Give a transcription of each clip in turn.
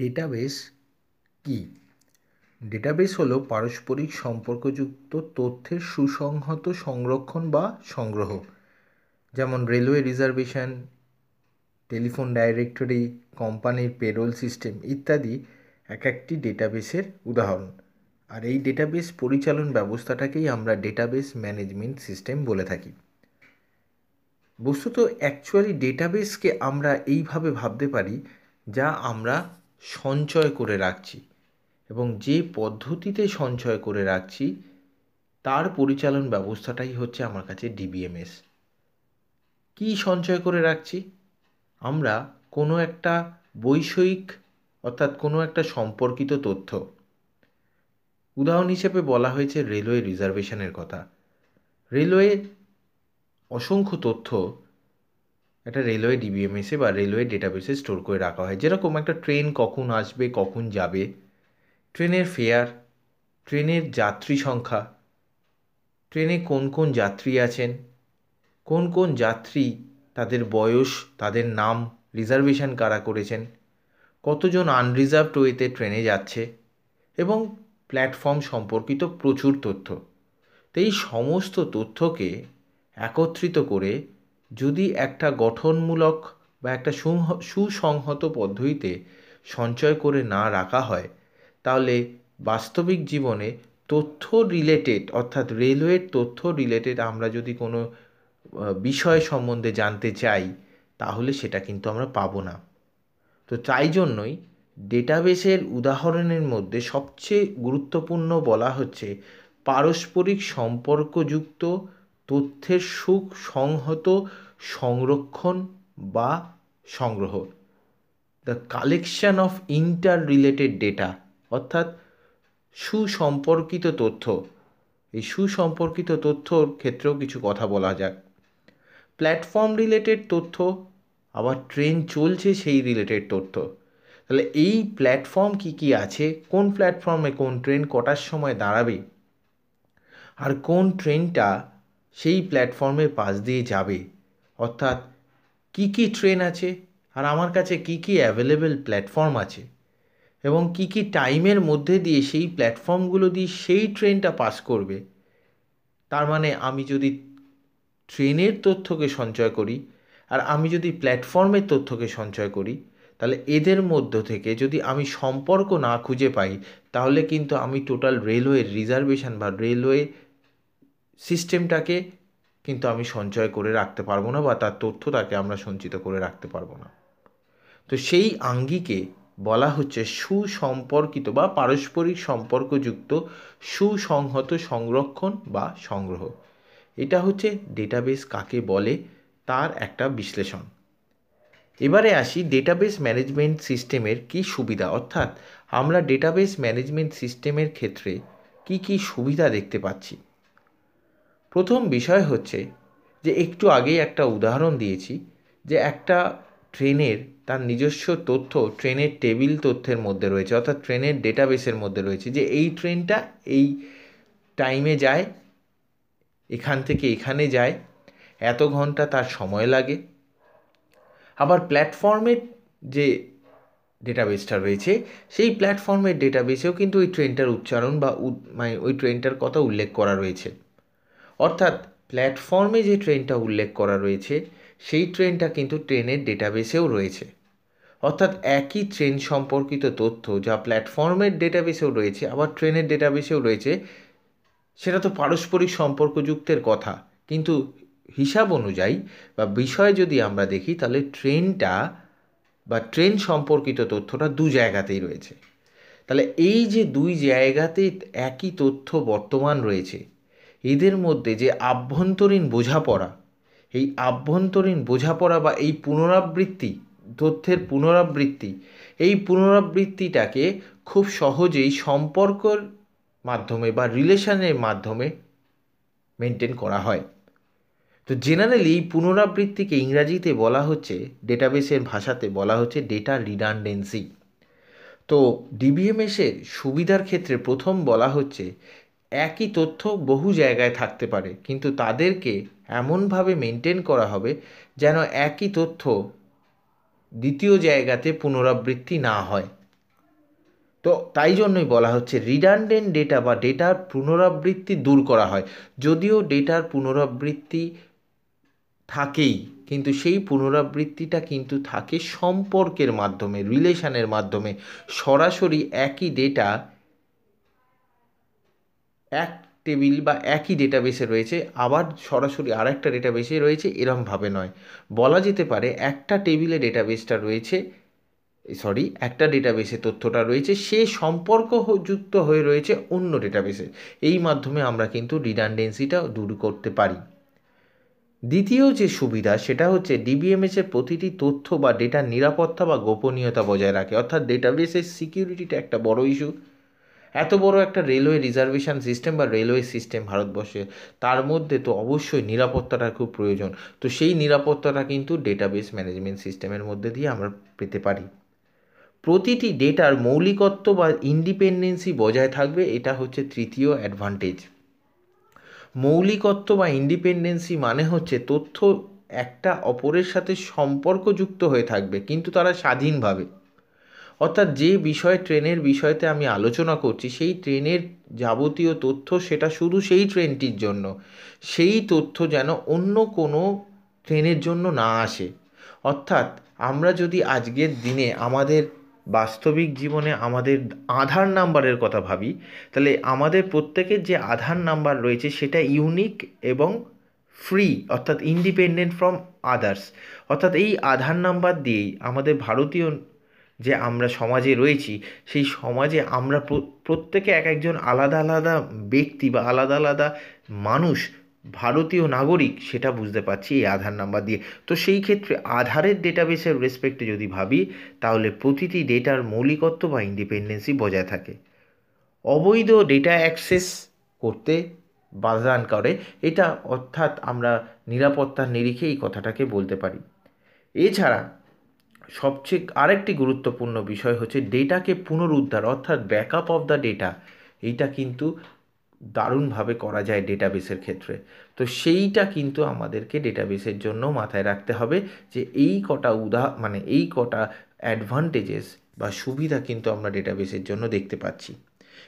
Database কী? Database হলো পারস্পরিক সম্পর্কযুক্ত তথ্যের সুসংহত সংরক্ষণ বা সংগ্রহ। যেমন রেলওয়ে রিজার্ভেশন টেলিফোন ডাইরেক্টরি কোম্পানির পেরোল সিস্টেম ইত্যাদি এক একটি ডেটাবেসের উদাহরণ। আর এই ডেটাবেস পরিচালন ব্যবস্থাটাকেই আমরা ডেটাবেস ম্যানেজমেন্ট সিস্টেম বলে থাকি। বস্তুত অ্যাকচুয়ালি ডেটাবেসকে আমরা এইভাবে ভাবতে পারি যা আমরা সঞ্চয় করে রাখছি এবং যে পদ্ধতিতে সঞ্চয় করে রাখছি, তার পরিচালন ব্যবস্থাটাই হচ্ছে আমার কাছে ডিবিএমএস কী সঞ্চয় করে রাখছি? আমরা কোনো একটা বৈষয়িক অর্থাৎ কোনো একটা সম্পর্কিত তথ্য। উদাহরণ হিসেবে বলা হয়েছে রেলওয়ে রিজার্ভেশনের কথা। রেলওয়ে অসংখ্য তথ্য একটা রেলওয়ে ডিবিএমএসে বা রেলওয়ে ডেটাবেসে স্টোর করে রাখা হয়। যেরকম একটা ট্রেন কখন আসবে, কখন যাবে। ট্রেনের ফেয়ার ট্রেনের যাত্রী সংখ্যা ট্রেনে কোন কোন যাত্রী আছেন, কোন কোন যাত্রী তাদের বয়স, তাদের নাম রিজার্ভেশন কারা করেছেন, কতজন আনরিজার্ভড ওয়েতে ট্রেনে যাচ্ছে এবং প্ল্যাটফর্ম সম্পর্কিত প্রচুর তথ্য। তো এই সমস্ত তথ্যকে একত্রিত করে যদি একটা গঠনমূলক বা একটা সুসংহত পদ্ধতিতে সঞ্চয় করে না রাখা হয়, তাহলে বাস্তবিক জীবনে তথ্য রিলেটেড অর্থাৎ রেলওয়ের তথ্য রিলেটেড আমরা যদি কোনো বিষয় সম্বন্ধে জানতে চাই, তাহলে সেটা কিন্তু আমরা পাবো না। তো তাই জন্যই ডেটাবেসের উদাহরণের মধ্যে সবচেয়ে গুরুত্বপূর্ণ বলা হচ্ছে পারস্পরিক সম্পর্কযুক্ত তথ্যের সুখ সংহত, সংরক্ষণ বা সংগ্রহ। The collection of interrelated data অর্থাৎ সুসম্পর্কিত তথ্য। এই সুসম্পর্কিত তথ্যর ক্ষেত্রেও কিছু কথা বলা যাক। প্ল্যাটফর্ম রিলেটেড তথ্য, আবার ট্রেন চলছে সেই রিলেটেড তথ্য। তাহলে এই প্ল্যাটফর্ম কী কী আছে, কোন প্ল্যাটফর্মে কোন ট্রেন কটার সময় দাঁড়াবে, আর কোন ট্রেনটা সেই প্ল্যাটফর্মের পাশ দিয়ে যাবে। অর্থাৎ কী কী ট্রেন আছে আর আমার কাছে কী কী অ্যাভেলেবেল প্ল্যাটফর্ম আছে? এবং কী কী টাইমের মধ্যে দিয়ে সেই প্ল্যাটফর্মগুলো দিয়ে সেই ট্রেনটা পাস করবে? তার মানে আমি যদি ট্রেনের তথ্যকে সঞ্চয় করি আর আমি যদি প্ল্যাটফর্মের তথ্যকে সঞ্চয় করি, তাহলে এদের মধ্য থেকে যদি আমি সম্পর্ক না খুঁজে পাই, তাহলে কিন্তু আমি টোটাল রেলওয়ে রিজার্ভেশন বা রেলওয়ে সিস্টেমটাকে কিন্তু আমি সঞ্চয় করে রাখতে পারব না বা তার তথ্য তাকে আমরা সঞ্চিত করে রাখতে পারব না। তো সেই আঙ্গিকে বলা হচ্ছে সুসম্পর্কিত বা পারস্পরিক সম্পর্কযুক্ত সুসংহত সংরক্ষণ বা সংগ্রহ। এটা হচ্ছে ডেটাবেস কাকে বলে তার একটা বিশ্লেষণ। এবারে আসি ডেটাবেস ম্যানেজমেন্ট সিস্টেমের কী সুবিধা? অর্থাৎ আমরা ডেটাবেস ম্যানেজমেন্ট সিস্টেমের ক্ষেত্রে কি কি সুবিধা দেখতে পাচ্ছি? প্রথম বিষয় হচ্ছে যে একটু আগেই একটা উদাহরণ দিয়েছি যে একটা ট্রেনের তার নিজস্ব তথ্য, ট্রেনের টেবিল তথ্যের মধ্যে রয়েছে, অর্থাৎ ট্রেনের ডেটাবেসের মধ্যে রয়েছে যে এই ট্রেনটা এই টাইমে যায়, এখান থেকে এখানে যায়, এত ঘণ্টা তার সময় লাগে। আবার প্ল্যাটফর্মের যে ডেটাবেসটা রয়েছে, সেই প্ল্যাটফর্মের ডেটাবেসেও কিন্তু ওই ট্রেনটার উচ্চারণ বা মানে ওই ট্রেনটার কথা উল্লেখ করা রয়েছে। অর্থাৎ প্ল্যাটফর্মে যে ট্রেনটা উল্লেখ করা রয়েছে, সেই ট্রেনটা কিন্তু ট্রেনের ডেটাবেসেও রয়েছে। অর্থাৎ একই ট্রেন সম্পর্কিত তথ্য যা প্ল্যাটফর্মের ডেটাবেসেও রয়েছে, আবার ট্রেনের ডেটাবেসেও রয়েছে, সেটা তো পারস্পরিক সম্পর্কযুক্তের কথা। কিন্তু হিসাব অনুযায়ী বা বিষয় যদি আমরা দেখি, তাহলে ট্রেনটা বা ট্রেন সম্পর্কিত তথ্যটা দু জায়গাতেই রয়েছে। তাহলে এই যে দুই জায়গাতে একই তথ্য বর্তমান রয়েছে এদের মধ্যে যে আভ্যন্তরীণ বোঝাপড়া, এই আভ্যন্তরীণ বোঝাপড়া বা এই পুনরাবৃত্তি, তথ্যের পুনরাবৃত্তি, এই পুনরাবৃত্তিটাকে খুব সহজেই সম্পর্কর মাধ্যমে বা রিলেশনের মাধ্যমে মেনটেন করা হয়। তো জেনারেলি এই পুনরাবৃত্তিকে ইংরাজিতে বলা হচ্ছে, ডেটাবেসের ভাষাতে বলা হচ্ছে ডেটা রিডান্ডেন্সি। তো ডিবিএমএসের সুবিধার ক্ষেত্রে প্রথম বলা হচ্ছে একই তথ্য বহু জায়গায় থাকতে পারে, কিন্তু তাদেরকে এমনভাবে মেনটেন করা হবে যেন একই তথ্য দ্বিতীয় জায়গাতে পুনরাবৃত্তি না হয়। তো তাই জন্যই বলা হচ্ছে রিডান্ডেন্ট ডেটা বা ডেটার পুনরাবৃত্তি দূর করা হয়। যদিও ডেটার পুনরাবৃত্তি থাকেই, কিন্তু সেই পুনরাবৃত্তিটা কিন্তু থাকে সম্পর্কের মাধ্যমে রিলেশনের মাধ্যমে। সরাসরি একই ডেটা এক টেবিল বা একই ডেটাবেসে রয়েছে, আবার সরাসরি আর একটা ডেটাবেসে রয়েছে, এরমভাবে নয়। বলা যেতে পারে একটা টেবিলে ডেটাবেসটা রয়েছে সরি একটা ডেটাবেসে তথ্যটা রয়েছে, সে সম্পর্ক যুক্ত হয়ে রয়েছে অন্য ডেটাবেসে এই মাধ্যমে আমরা কিন্তু রিডান্ডেন্সিটা দূর করতে পারি। দ্বিতীয় যে সুবিধা, সেটা হচ্ছে ডিবিএমএসের প্রতিটি তথ্য বা ডেটার নিরাপত্তা বা গোপনীয়তা বজায় রাখে। অর্থাৎ ডেটাবেসের সিকিউরিটিটা একটা বড় ইস্যু এত বড় একটা রেলওয়ে রিজার্ভেশন সিস্টেম বা রেলওয়ে সিস্টেম ভারতবর্ষে, তার মধ্যে তো অবশ্যই নিরাপত্তাটা খুব প্রয়োজন। তো সেই নিরাপত্তাটা কিন্তু ডেটাবেস ম্যানেজমেন্ট সিস্টেমের মধ্যে দিয়ে আমরা পেতে পারি। প্রতিটি ডেটার মৌলিকত্ব বা ইন্ডিপেন্ডেন্সি বজায় থাকবে, এটা হচ্ছে তৃতীয় অ্যাডভান্টেজ মৌলিকত্ব বা ইন্ডিপেন্ডেন্সি মানে হচ্ছে তথ্য একটা অপরের সাথে সম্পর্কযুক্ত হয়ে থাকবে, কিন্তু তারা স্বাধীনভাবে। অর্থাৎ যে বিষয় ট্রেনের বিষয়তে আমি আলোচনা করছি, সেই ট্রেনের যাবতীয় তথ্য, সেটা শুধু সেই ট্রেনটির জন্য। সেই তথ্য যেন অন্য কোনো ট্রেনের জন্য না আসে। অর্থাৎ আমরা যদি আজকের দিনে আমাদের বাস্তবিক জীবনে আমাদের আধার নাম্বারের কথা ভাবি, তাহলে আমাদের প্রত্যেকের যে আধার নাম্বার রয়েছে, সেটা ইউনিক এবং ফ্রি, অর্থাৎ ইন্ডিপেন্ডেন্ট ফ্রম আদার্স। অর্থাৎ এই আধার নাম্বার দিয়েই আমাদের ভারতীয় যে আমরা সমাজে রয়েছি, সেই সমাজে আমরা প্রত্যেকে এক একজন আলাদা আলাদা ব্যক্তি বা আলাদা আলাদা মানুষ, ভারতীয় নাগরিক, সেটা বুঝতে পারছি এই আধার নাম্বার দিয়ে। তো সেই ক্ষেত্রে আধারের ডেটাবেসের রেসপেক্টে যদি ভাবি, তাহলে প্রতিটি ডেটার মৌলিকত্ব বা ইন্ডিপেন্ডেন্সি বজায় থাকে। অবৈধ ডেটা অ্যাক্সেস করতে বাধান করে, এটা অর্থাৎ আমরা নিরাপত্তার নিরিখে এই কথাটাকে বলতে পারি। এছাড়া সবচেয়ে আরেকটি গুরুত্বপূর্ণ বিষয় হচ্ছে ডেটাকে পুনরুদ্ধার, অর্থাৎ ব্যাকআপ অফ দ্য ডেটা। এইটা কিন্তু দারুণভাবে করা যায় ডেটাবেসের ক্ষেত্রে। তো সেইটা কিন্তু আমাদেরকে ডেটাবেসের জন্য মাথায় রাখতে হবে যে এই কটা উদা মানে এই কটা অ্যাডভান্টেজেস বা সুবিধা কিন্তু আমরা ডেটাবেসের জন্য দেখতে পাচ্ছি।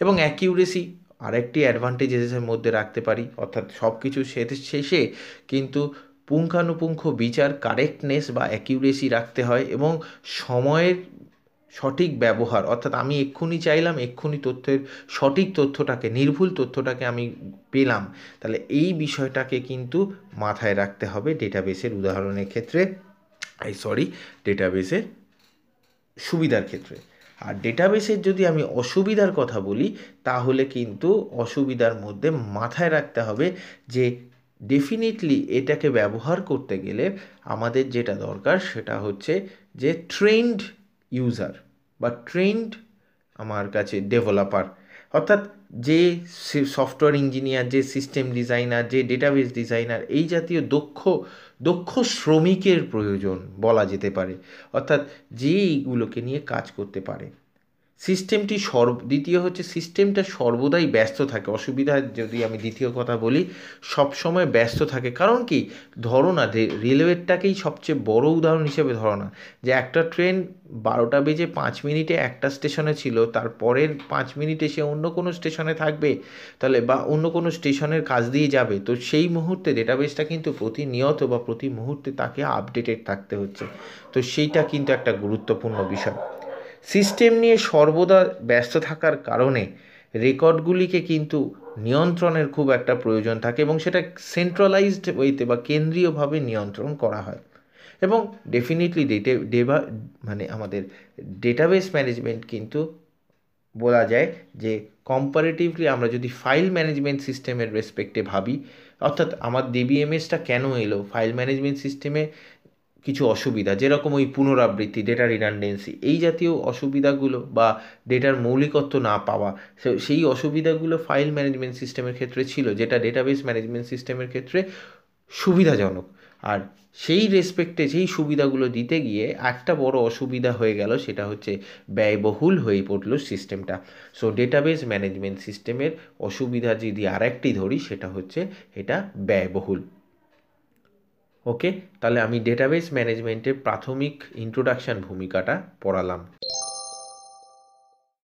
এবং অ্যাকিউরেসি আরেকটি অ্যাডভান্টেজেসের মধ্যে রাখতে পারি, অর্থাৎ সব কিছু শেষে কিন্তু পুঙ্খানুপুঙ্খ বিচার কারেক্টনেস বা অ্যাকিউরেসি রাখতে হয় এবং সময়ের সঠিক ব্যবহার, অর্থাৎ আমি এক্ষুনি চাইলাম, এক্ষুনি তথ্যের সঠিক তথ্যটাকে, নির্ভুল তথ্যটাকে আমি পেলাম, তাহলে এই বিষয়টাকে কিন্তু মাথায় রাখতে হবে ডেটাবেসের উদাহরণের ক্ষেত্রে, এই সরি ডেটাবেসের সুবিধার ক্ষেত্রে। আর ডেটাবেসের যদি আমি অসুবিধার কথা বলি, তাহলে কিন্তু অসুবিধার মধ্যে মাথায় রাখতে হবে যে ডেফিনেটলি এটাকে ব্যবহার করতে গেলে আমাদের যেটা দরকার সেটা হচ্ছে যে ট্রেন্ড ইউজার বা ট্রেন্ড আমার কাছে ডেভেলপার অর্থাৎ যে সফটওয়্যার ইঞ্জিনিয়ার যে সিস্টেম ডিজাইনার যে ডেটাবেস ডিজাইনার এই জাতীয় দক্ষ দক্ষ শ্রমিকের প্রয়োজন বলা যেতে পারে। অর্থাৎ যে এইগুলোকে নিয়ে কাজ করতে পারে। সিস্টেমটি সর্ব, দ্বিতীয় হচ্ছে সিস্টেমটা সর্বদাই ব্যস্ত থাকে। অসুবিধা যদি আমি দ্বিতীয় কথা বলি, সবসময় ব্যস্ত থাকে। কারণ কি? ধরো না রেলওয়েরটাকেই সবচেয়ে বড় উদাহরণ হিসেবে ধরো না, যে একটা ট্রেন বারোটা বেজে পাঁচ মিনিটে একটা স্টেশনে ছিল তারপরের পাঁচ মিনিটে সে অন্য কোনো স্টেশনে থাকবে, তাহলে বা অন্য কোনো স্টেশনের কাজ দিয়ে যাবে। তো সেই মুহূর্তে ডেটাবেসটা কিন্তু প্রতিনিয়ত বা প্রতি মুহূর্তে তাকে আপডেটেড থাকতে হচ্ছে। তো সেইটা কিন্তু একটা গুরুত্বপূর্ণ বিষয়। সিস্টেম নিয়ে সর্বদা ব্যস্ত থাকার কারণে রেকর্ডগুলিকে কিন্তু নিয়ন্ত্রণের খুব একটা প্রয়োজন থাকে এবং সেটা সেন্ট্রালাইজড ওয়েতে বা কেন্দ্রীয়ভাবে নিয়ন্ত্রণ করা হয়। এবং ডেফিনেটলি ডেটে ডেভা মানে আমাদের ডেটাবেস ম্যানেজমেন্ট কিন্তু বলা যায় যে কম্পারেটিভলি আমরা যদি ফাইল ম্যানেজমেন্ট সিস্টেমের রেসপেক্টে ভাবি, অর্থাৎ আমার ডিবিএমএসটা কেন এলো? ফাইল ম্যানেজমেন্ট সিস্টেমে কিছু অসুবিধা, যেরকম ওই পুনরাবৃত্তি ডেটা রিডান্ডেন্সি এই জাতীয় অসুবিধাগুলো বা ডেটার মৌলিকত্ব না পাওয়া সেই অসুবিধাগুলো ফাইল ম্যানেজমেন্ট সিস্টেমের ক্ষেত্রে ছিল, যেটা ডেটাবেস ম্যানেজমেন্ট সিস্টেমের ক্ষেত্রে সুবিধাজনক। আর সেই রেসপেক্টে সেই সুবিধাগুলো দিতে গিয়ে একটা বড় অসুবিধা হয়ে গেল, সেটা হচ্ছে ব্যয়বহুল হয়ে পড়ল সিস্টেমটা সো ডেটাবেস ম্যানেজমেন্ট সিস্টেমের অসুবিধা যদি আরেকটি ধরি, সেটা হচ্ছে এটা ব্যয়বহুল। ওকে তাহলে আমি ডেটাবেস ম্যানেজমেন্টের প্রাথমিক ইন্ট্রোডাকশান ভূমিকাটা পড়ালাম।